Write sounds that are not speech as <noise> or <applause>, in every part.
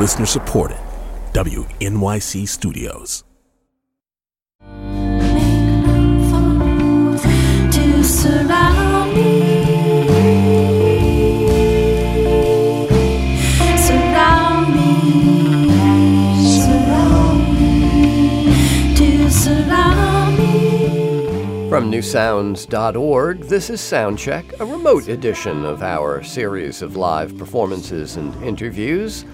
Listener supported. WNYC Studios. From newsounds.org, this is Soundcheck, a remote edition of our series of live performances and interviews.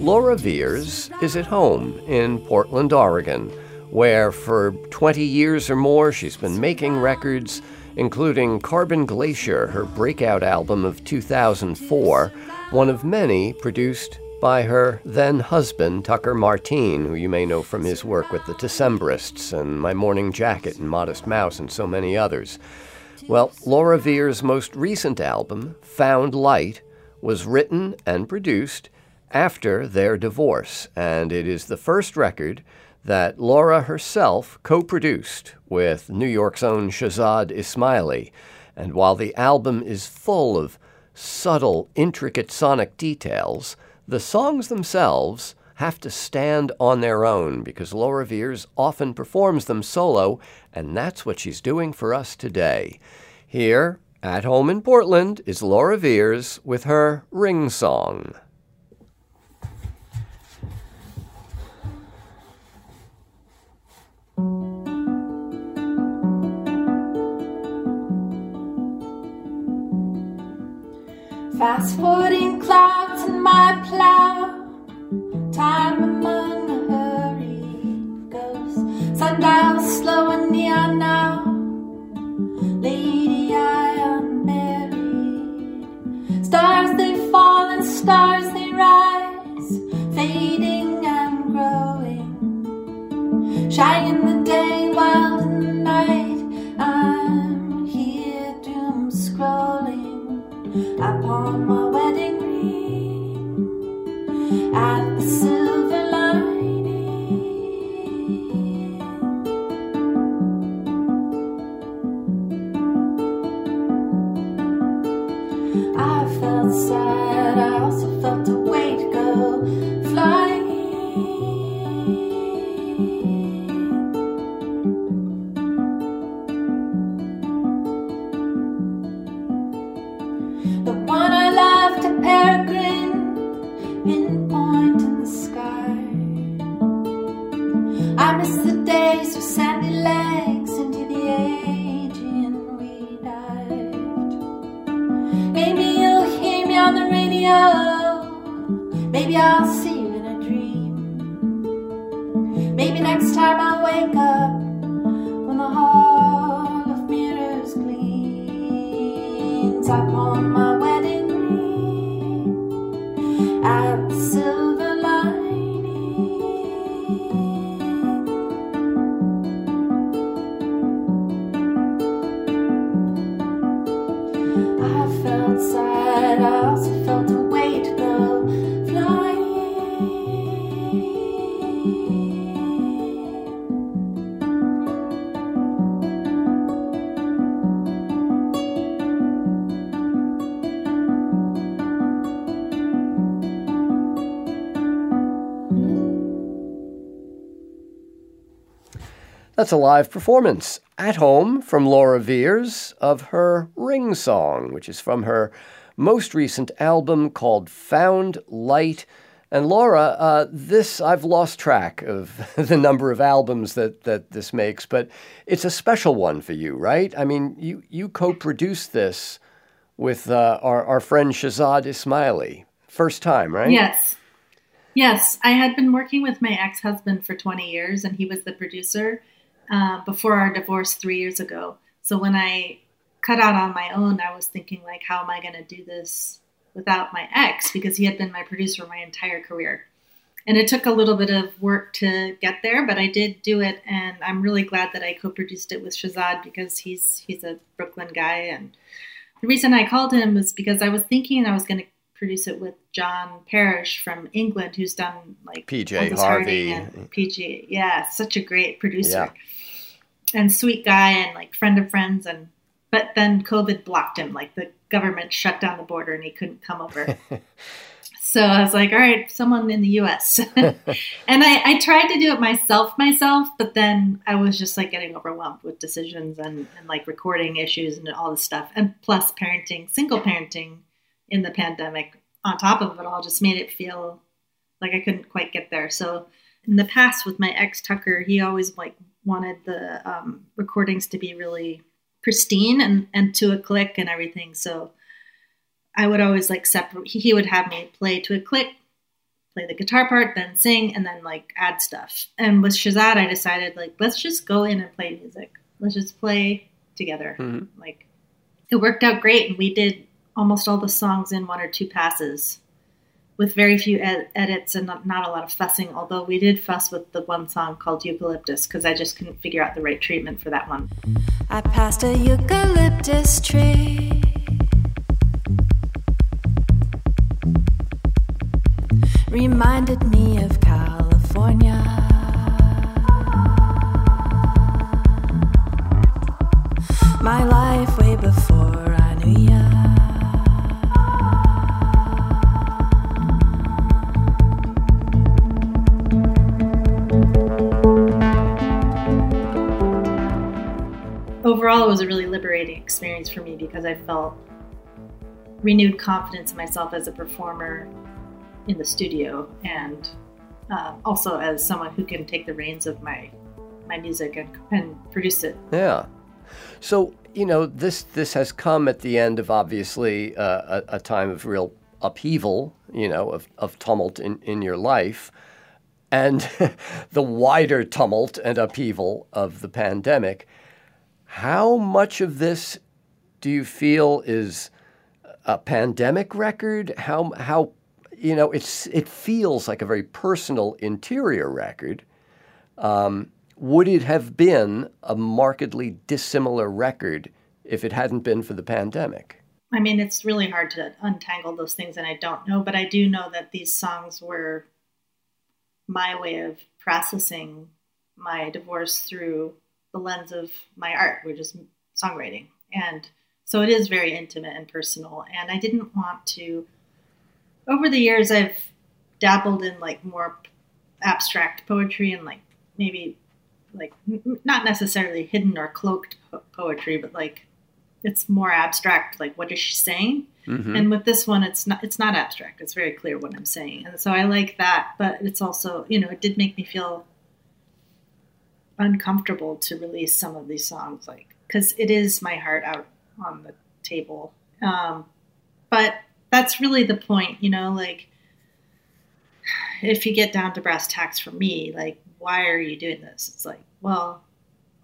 Laura Veirs is at home in Portland, Oregon, where for 20 years or more she's been making records, including Carbon Glacier, her breakout album of 2004, one of many produced by her then husband, Tucker Martine, who you may know from his work with the Decemberists and My Morning Jacket and Modest Mouse and so many others. Well, Laura Veirs' most recent album, Found Light, was written and produced after their divorce, and it is the first record that Laura herself co produced with New York's own Shahzad Ismaily. And while the album is full of subtle, intricate sonic details, the songs themselves have to stand on their own because Laura Veirs often performs them solo, and that's what she's doing for us today. Here, at home in Portland, is Laura Veirs with her Ring Song. Fast forwarding clouds in my plow. That's a live performance at home from Laura Veirs of her Ring Song, which is from her most recent album called Found Light. And Laura, uh, this I've lost track of <laughs> the number of albums that, that this makes, but it's a special one for you, right? I mean, you, you co-produced this with uh, our, our friend Shahzad Ismaily. First time, right? Yes. Yes. I had been working with my ex husband for 20 years, and he was the producer uh, before our divorce three years ago. So when I cut out on my own, I was thinking, like, how am I going to do this without my ex? Because he had been my producer my entire career. And it took a little bit of work to get there, but I did do it, and I'm really glad that I co-produced it with Shahzad because he's he's a Brooklyn guy, and the reason I called him was because I was thinking I was going to produce it with John Parish from England, who's done like PJ Harvey. And PG. Yeah, such a great producer Yeah. and sweet guy and like friend of friends. And but then COVID blocked him. Like the government shut down the border and he couldn't come over. <laughs> So I was like, all right, someone in the US. <laughs> and I, I tried to do it myself, myself, but then I was just like getting overwhelmed with decisions and, and like recording issues and all this stuff. And plus parenting, single parenting in the pandemic on top of it all just made it feel like I couldn't quite get there. So in the past with my ex Tucker, he always like wanted the um, recordings to be really pristine and, and to a click and everything. So I would always like separate. He would have me play to a click, play the guitar part, then sing, and then like add stuff. And with Shahzad, I decided like let's just go in and play music. Let's just play together. Mm-hmm. Like it worked out great, and we did almost all the songs in one or two passes with very few ed- edits and not, not, a lot of fussing. Although we did fuss with the one song called Eucalyptus because I just couldn't figure out the right treatment for that one. I passed a eucalyptus tree. reminded me of California. My life way before was a really liberating experience for me because I felt renewed confidence in myself as a performer in the studio and uh, also as someone who can take the reins of my my music and, and produce it. Yeah. So you know this this has come at the end of obviously uh, a, a, time of real upheaval, you know, of, of tumult in, in your life, and <laughs> the wider tumult and upheaval of the pandemic. How much of this do you feel is a pandemic record? How how you know, it's it feels like a very personal interior record. Um, would it have been a markedly dissimilar record if it hadn't been for the pandemic? I mean, it's really hard to untangle those things, and I don't know, but I do know that these songs were my way of processing my divorce through the lens of my art, which is songwriting. And so it is very intimate and personal. And I didn't want to over the years, I've dabbled in like more abstract poetry and like maybe like not necessarily hidden or cloaked po- poetry, but like it's more abstract. Like what is she saying? Mm-hmm. And with this one, it's not it's not abstract. It's very clear what I'm saying, and so I like that. But it's also you know it did make me feel uncomfortable to release some of these songs, like because it is my heart out on the table. Um, but that's really the point, you know, like <sighs> if you get down to brass tacks for me, like, why are you doing this? It's like, well,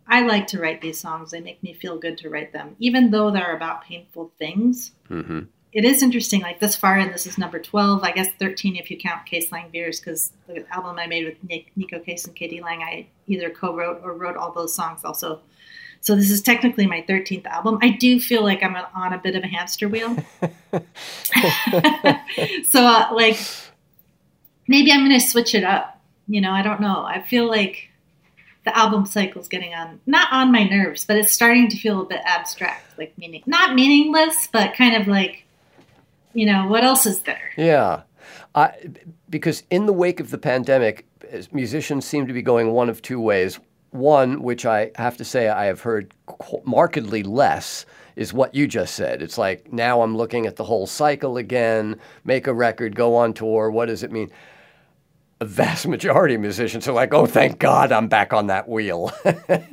I like to write these songs. They make me feel good to write them, even though they're about painful things. Mm-hmm. It is interesting, like this far in, this is number 12, I guess 13 if you count Case Lang Veirs, because the album I made with Nick, Neko Case and k.d. lang, I either co wrote or wrote all those songs also so this is technically my 13th album. I do feel like I'm on a bit of a hamster wheel. <laughs> so uh, like maybe I'm going to switch it up. You know, I don't know. I feel like the album cycle is getting on not on my nerves, but it's starting to feel a bit abstract, like meaning not meaningless, but kind of like you know, what else is there? Yeah. I, because in the wake of the pandemic, musicians seem to be going one of two ways. One, which I have to say I have heard markedly less, is what you just said. It's like now I'm looking at the whole cycle again, make a record, go on tour. What does it mean? A vast <laughs> majority of musicians are like, oh, thank God I'm back on that wheel. <laughs>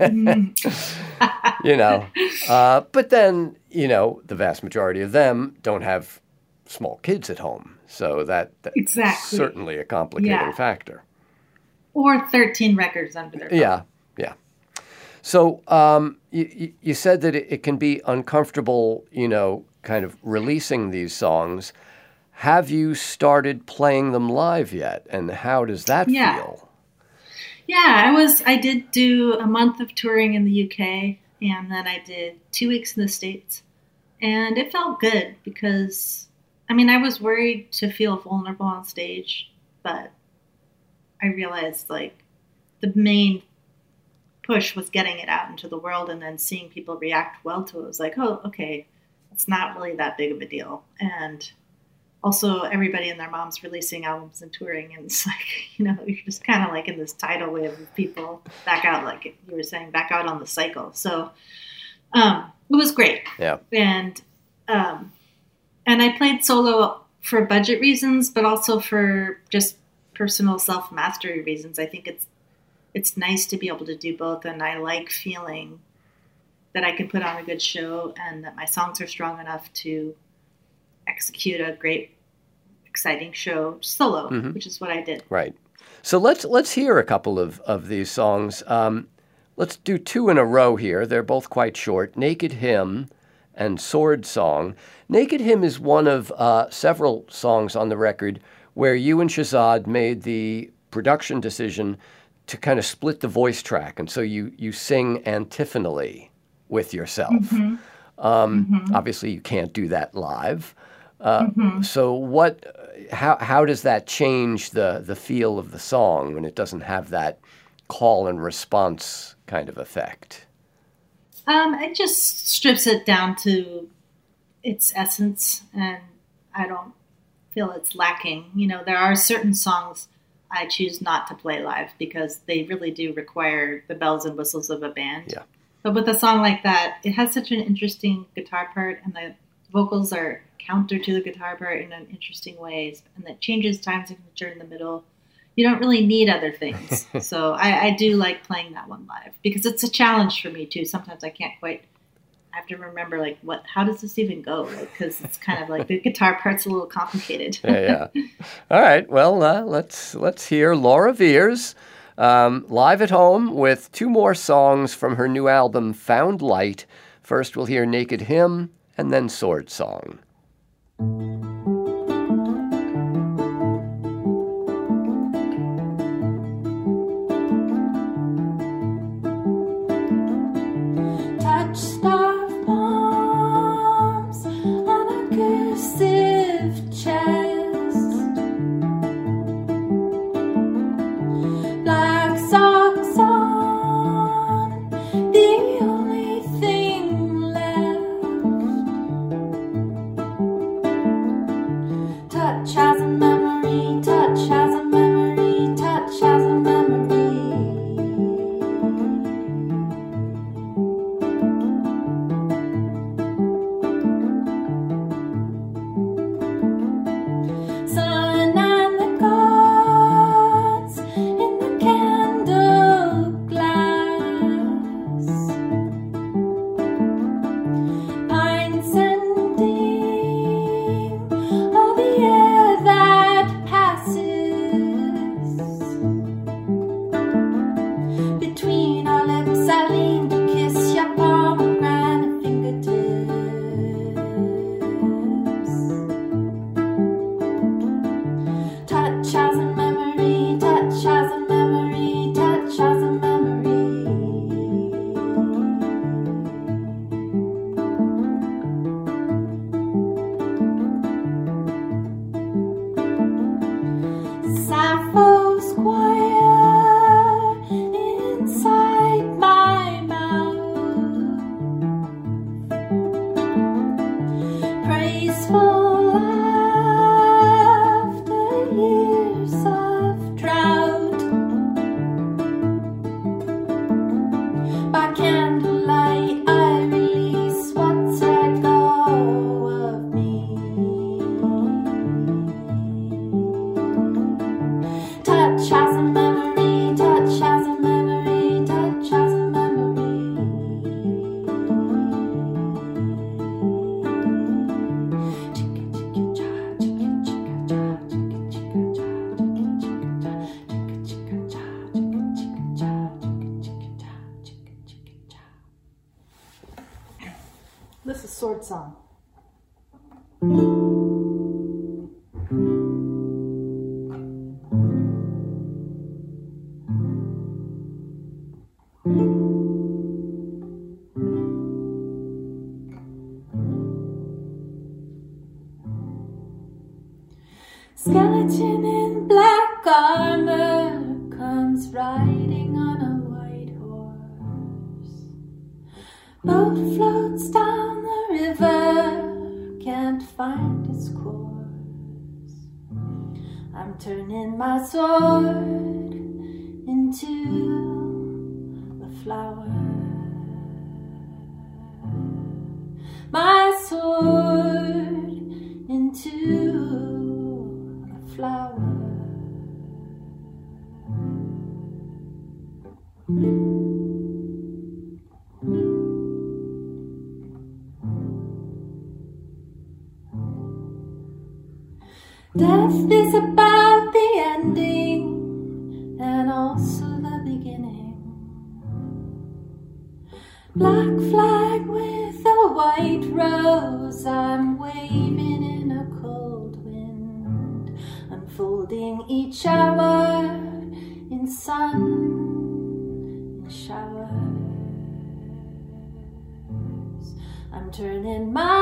you know, <laughs> uh, but then, you know, the vast majority of them don't have small kids at home. So that, that's exactly. certainly a complicating yeah. factor. Or 13 records under their Yeah, yeah. So um, you, you said that it, it can be uncomfortable, you know, kind of releasing these songs. Have you started playing them live yet? And how does that yeah. feel? Yeah, I was. I did do a month of touring in the UK, and then I did two weeks in the States, and it felt good because, I mean, I was worried to feel vulnerable on stage, but I realized like the main push was getting it out into the world and then seeing people react well to it. It was like, oh, okay, it's not really that big of a deal. And also everybody and their moms releasing albums and touring, and it's <laughs> like you know you're just kind of like in this tidal wave of people back out, like you were saying, back out on the cycle. So um, it was great. Yeah. And um, and I played solo for budget reasons, but also for just personal self mastery reasons. I think it's it's nice to be able to do both, and I like feeling that I can put on a good show and that my songs are strong enough to execute a great, exciting show solo, Mhm. which is what I did. Right. So let's let's hear a couple of, of these songs. Um, let's do two in a row here. They're both quite short. Naked Hymn and Sword Song. Naked Hymn is one of uh, several songs on the record where you and Shahzad made the production decision to kind of split the voice track, and so you you sing antiphonally with yourself. Um, Obviously, you can't do that live. Uh, So, what? How how does that change the the feel of the song when it doesn't have that call and response kind of effect? Um, it just strips it down to its essence, and I don't feel it's lacking. You know, there are certain songs I choose not to play live because they really do require the bells and whistles of a band. Yeah. But with a song like that, it has such an interesting guitar part, and the vocals are counter to the guitar part in an interesting ways, and that changes time signature in the middle. You don't really need other things. <laughs> so I, I do like playing that one live because it's a challenge for me too. Sometimes I can't quite. I have to remember like what. How does this even go? Because it's kind of like the guitar part's a little complicated. yeah, yeah. <laughs> All right. Well, uh, let's let's hear Laura Veirs um, live at home with two more songs from her new album Found Light. First, we'll hear Naked Hymn and then Sword Song. Choir This is Death is about the ending and also the beginning. Black flag with a white rose, I'm waving in a cold wind, unfolding each hour in sun turning my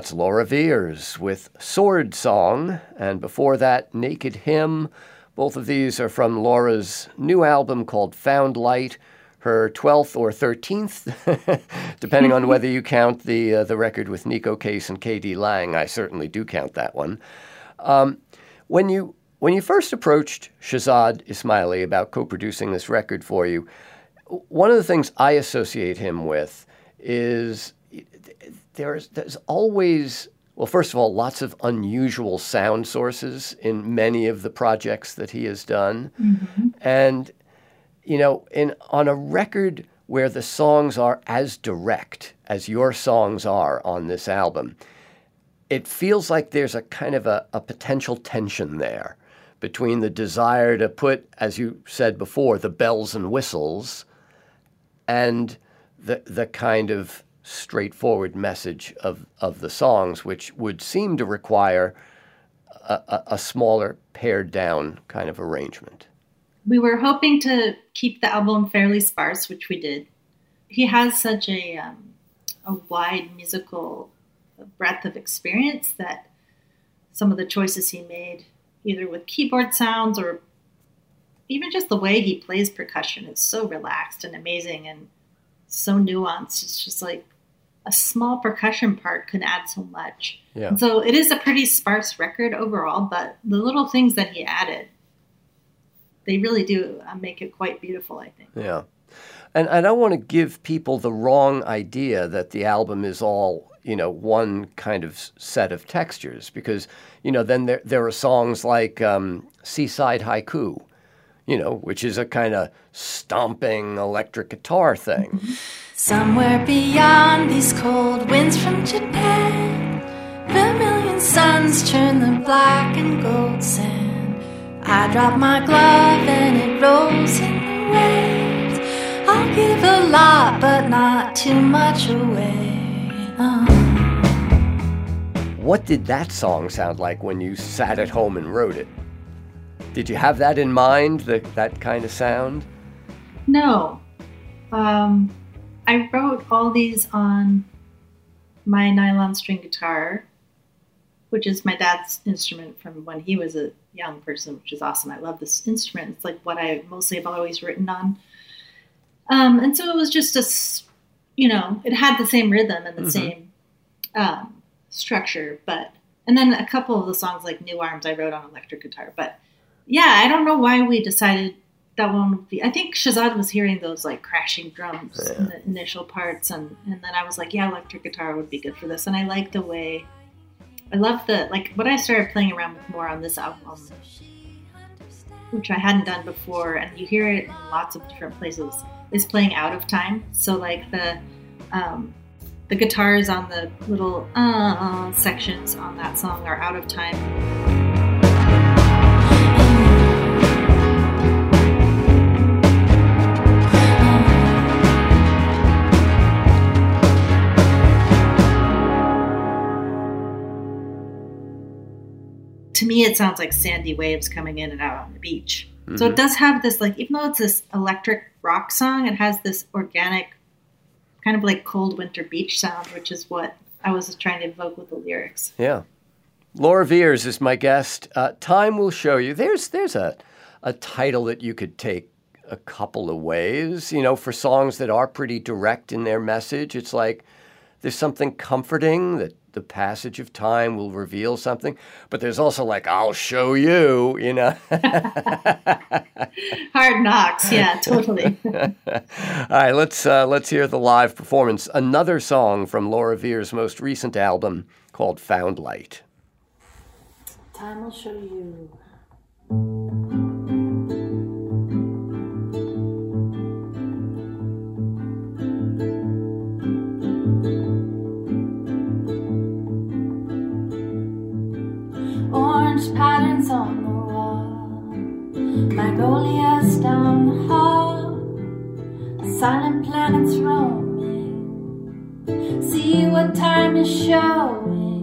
That's Laura Veirs with Sword Song, and before that, Naked Hymn. Both of these are from Laura's new album called Found Light, her 12th or 13th, <laughs> depending on <laughs> whether you count the, uh, the record with Neko Case and K.D. Lang. I certainly do count that one. Um, when, you, when you first approached Shahzad Ismaily about co producing this record for you, one of the things I associate him with is there's there's always well, first of all, lots of unusual sound sources in many of the projects that he has done, mm-hmm. and you know, in on a record where the songs are as direct as your songs are on this album, it feels like there's a kind of a, a potential tension there between the desire to put, as you said before, the bells and whistles and the the kind of straightforward message of, of the songs, which would seem to require a, a, smaller, pared down kind of arrangement. We were hoping to keep the album fairly sparse, which we did. He has such a um, a wide musical breadth of experience that some of the choices he made, either with keyboard sounds or even just the way he plays percussion, is so relaxed and amazing and so nuanced. It's just like a small percussion part can add so much. Yeah. And so it is a pretty sparse record overall, but the little things that he added, they really do uh, make it quite beautiful, I think. Yeah. And I don't want to give people the wrong idea that the album is all, you know, one kind of set of textures because, you know, then there, there are songs like um, Seaside Haiku, you know, which is a kind of stomping electric guitar thing. Somewhere beyond these cold winds from Japan, vermilion suns turn the black and gold sand. I drop my glove and it rolls in the waves. I'll give a lot, but not too much away. Uh. What did that song sound like when you sat at home and wrote it? Did you have that in mind, the, that kind of sound? No. Um, I wrote all these on my nylon string guitar, which is my dad's instrument from when he was a young person, which is awesome. I love this instrument. It's like what I mostly have always written on. Um, and so it was just a, you know, it had the same rhythm and the Mhm. same um, structure, but and then a couple of the songs like New Arms I wrote on electric guitar. But yeah, I don't know why we decided that one would be. I think Shahzad was hearing those like crashing drums in the initial parts, and and then I was like, yeah, electric guitar would be good for this. And I like the way. I love the like what I started playing around with more on this album which I hadn't done before, and you hear it in lots of different places, is playing out of time. So like the um, the guitars on the little uh, sections on that song are out of time. To me it sounds like sandy waves coming in and out on the beach. Mm-hmm. so it does have this like even though it's this electric rock song it has this organic kind of like cold winter beach sound which is what i was trying to evoke with the lyrics. Yeah. Laura veirs is my guest. Uh, time will show you. There's there's a, a title that you could take a couple of ways. You know for songs that are pretty direct in their message it's like there's something comforting that the passage of time will reveal something. But there's also like, I'll show you, you know. <laughs> Hard knocks, yeah, totally. <laughs> All right, let's uh, let's hear the live performance. Another song from Laura Veirs' most recent album called Found Light. Time will show you. On the wall, magnolias down the hall, silent planets roaming. See what time is showing,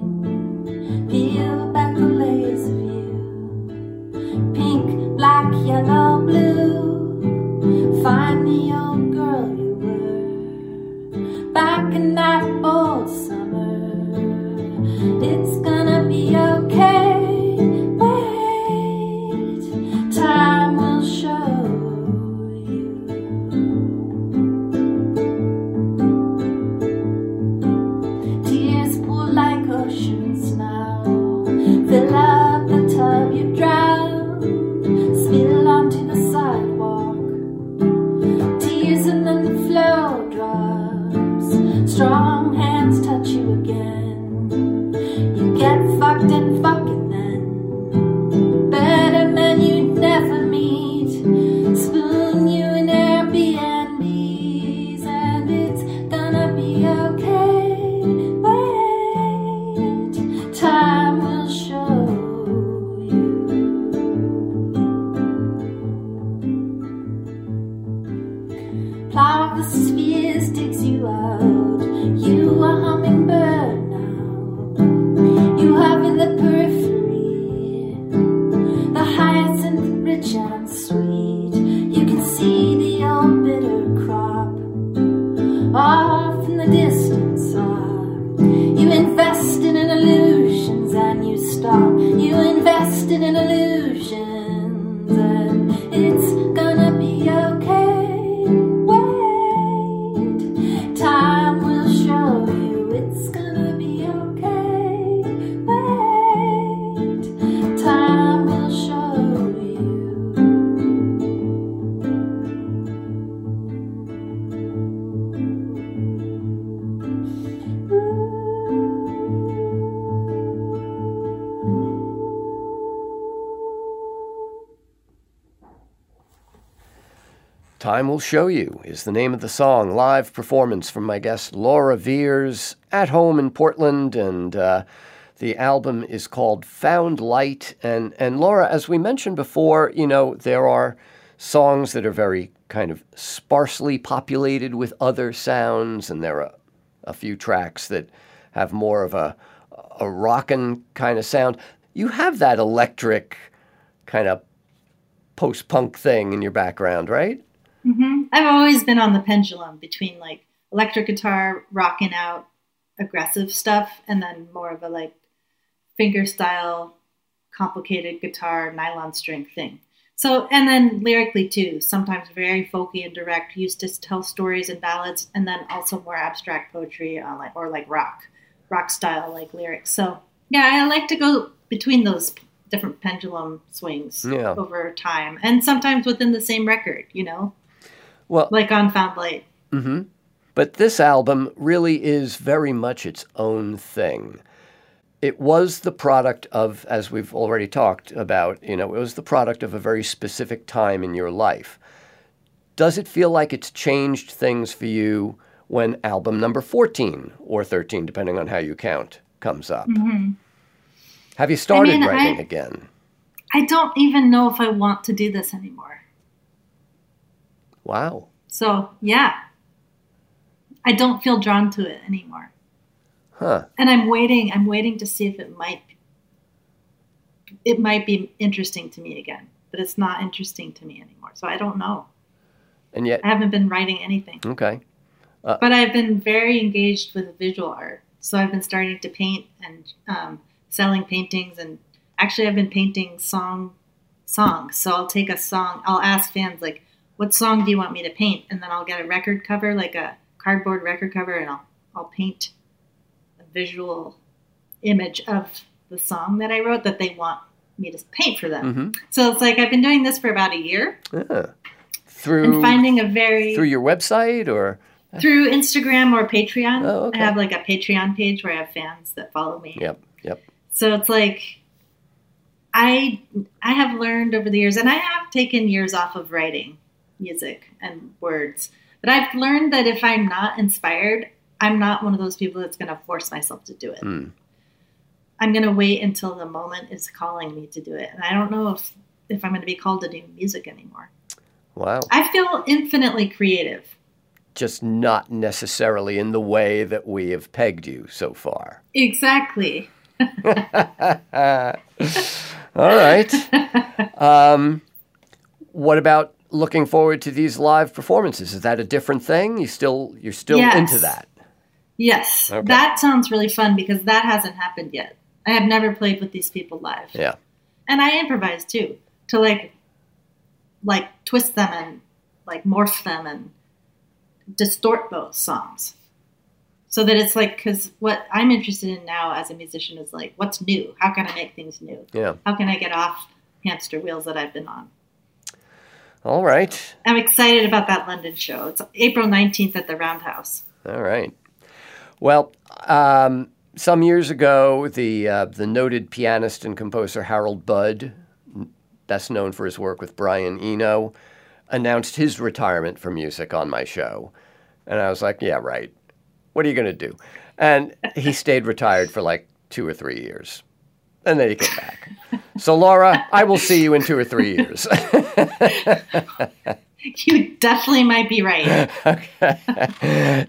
Time Will Show You is the name of the song. Live performance from my guest Laura Veirs at home in Portland. And uh, the album is called Found Light. And, and Laura, as we mentioned before, you know, there are songs that are very kind of sparsely populated with other sounds, and there are a few tracks that have more of a, a rockin' kind of sound. You have that electric kind of post punk thing in your background, right? Mm-hmm. I've always been on the pendulum between like electric guitar, rocking out aggressive stuff, and then more of a like finger style, complicated guitar, nylon string thing. So, and then lyrically too, sometimes very folky and direct, used to tell stories and ballads, and then also more abstract poetry, uh, like or like rock, rock style like lyrics. So, yeah, I like to go between those different pendulum swings yeah. over time, and sometimes within the same record. You know. Well, like on Found Light. Mm-hmm. But this album really is very much its own thing. it was the product of, as we've already talked about, you know, it was the product of a very specific time in your life. Does it feel like it's changed things for you when album number 14 or 13, depending on how you count, comes up? Mm-hmm. Have you started I mean, writing I- again? I don't even know if I want to do this anymore. Wow. So, yeah. I don't feel drawn to it anymore. Huh. And I'm waiting, I'm waiting to see if it might it might be interesting to me again. But it's not interesting to me anymore. So I don't know. And yet, I haven't been writing anything. okay. But I've been very engaged with visual art. So I've been starting to paint and um, selling paintings. And actually, I've been painting song songs. So I'll take a song. I'll ask fans like, "What song do you want me to paint?" And then I'll get a record cover, like a cardboard record cover, and I'll I'll paint a visual image of the song that I wrote that they want me to paint for them. hmm So it's like I've been doing this for about a year Yeah. Through and finding a very through your website or through Instagram or Patreon. Oh, okay. I have like a Patreon page where I have fans that follow me. yep, yep. So it's like I I have learned over the years, and I have taken years off of writing music and words. But I've learned that if I'm not inspired, I'm not one of those people that's going to force myself to do it. Mm. I'm going to wait until the moment is calling me to do it, and I don't know if if I'm going to be called to do music anymore. Wow. I feel infinitely creative. Just not necessarily in the way that we have pegged you so far. Exactly. <laughs> All right. <laughs> Um, what about looking forward to these live performances? Is that a different thing? You still you're still Yes. into that? Yes, Okay. that sounds really fun because that hasn't happened yet. I have never played with these people live, Yeah. and I improvise too to like, like twist them and like morph them and distort those songs, so that it's like because what I'm interested in now as a musician is like what's new. How can I make things new? Yeah. How can I get off hamster wheels that I've been on? All right. I'm excited about that London show. It's April 19th at the Roundhouse. All right. Well, um, some years ago, the uh, the noted pianist and composer Harold Budd, best known for his work with Brian Eno, announced his retirement from music on my show, and I was like, "Yeah, right. What are you going to do?" And he stayed retired for like two or three years, and then he came back. So, Laura, I will see you in two or three years. <laughs> You definitely might be right.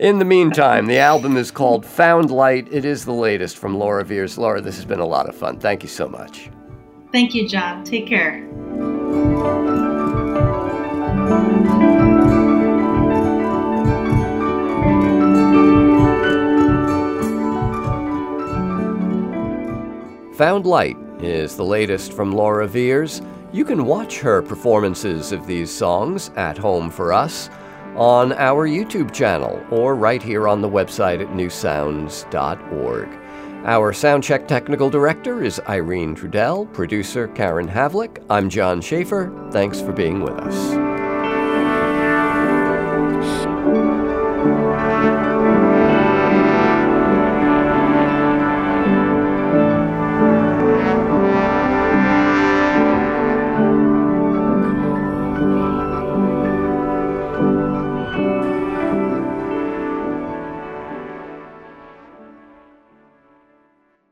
In the meantime, the album is called Found Light. It is the latest from Laura Veirs. Laura, this has been a lot of fun. Thank you so much. Thank you, John. Take care. Found Light is the latest from Laura Veirs. You can watch her performances of these songs at home for us on our YouTube channel or right here on the website at newsounds.org. Our soundcheck technical director is Irene Trudel, producer Karen Havlick. I'm John Schaefer. Thanks for being with us.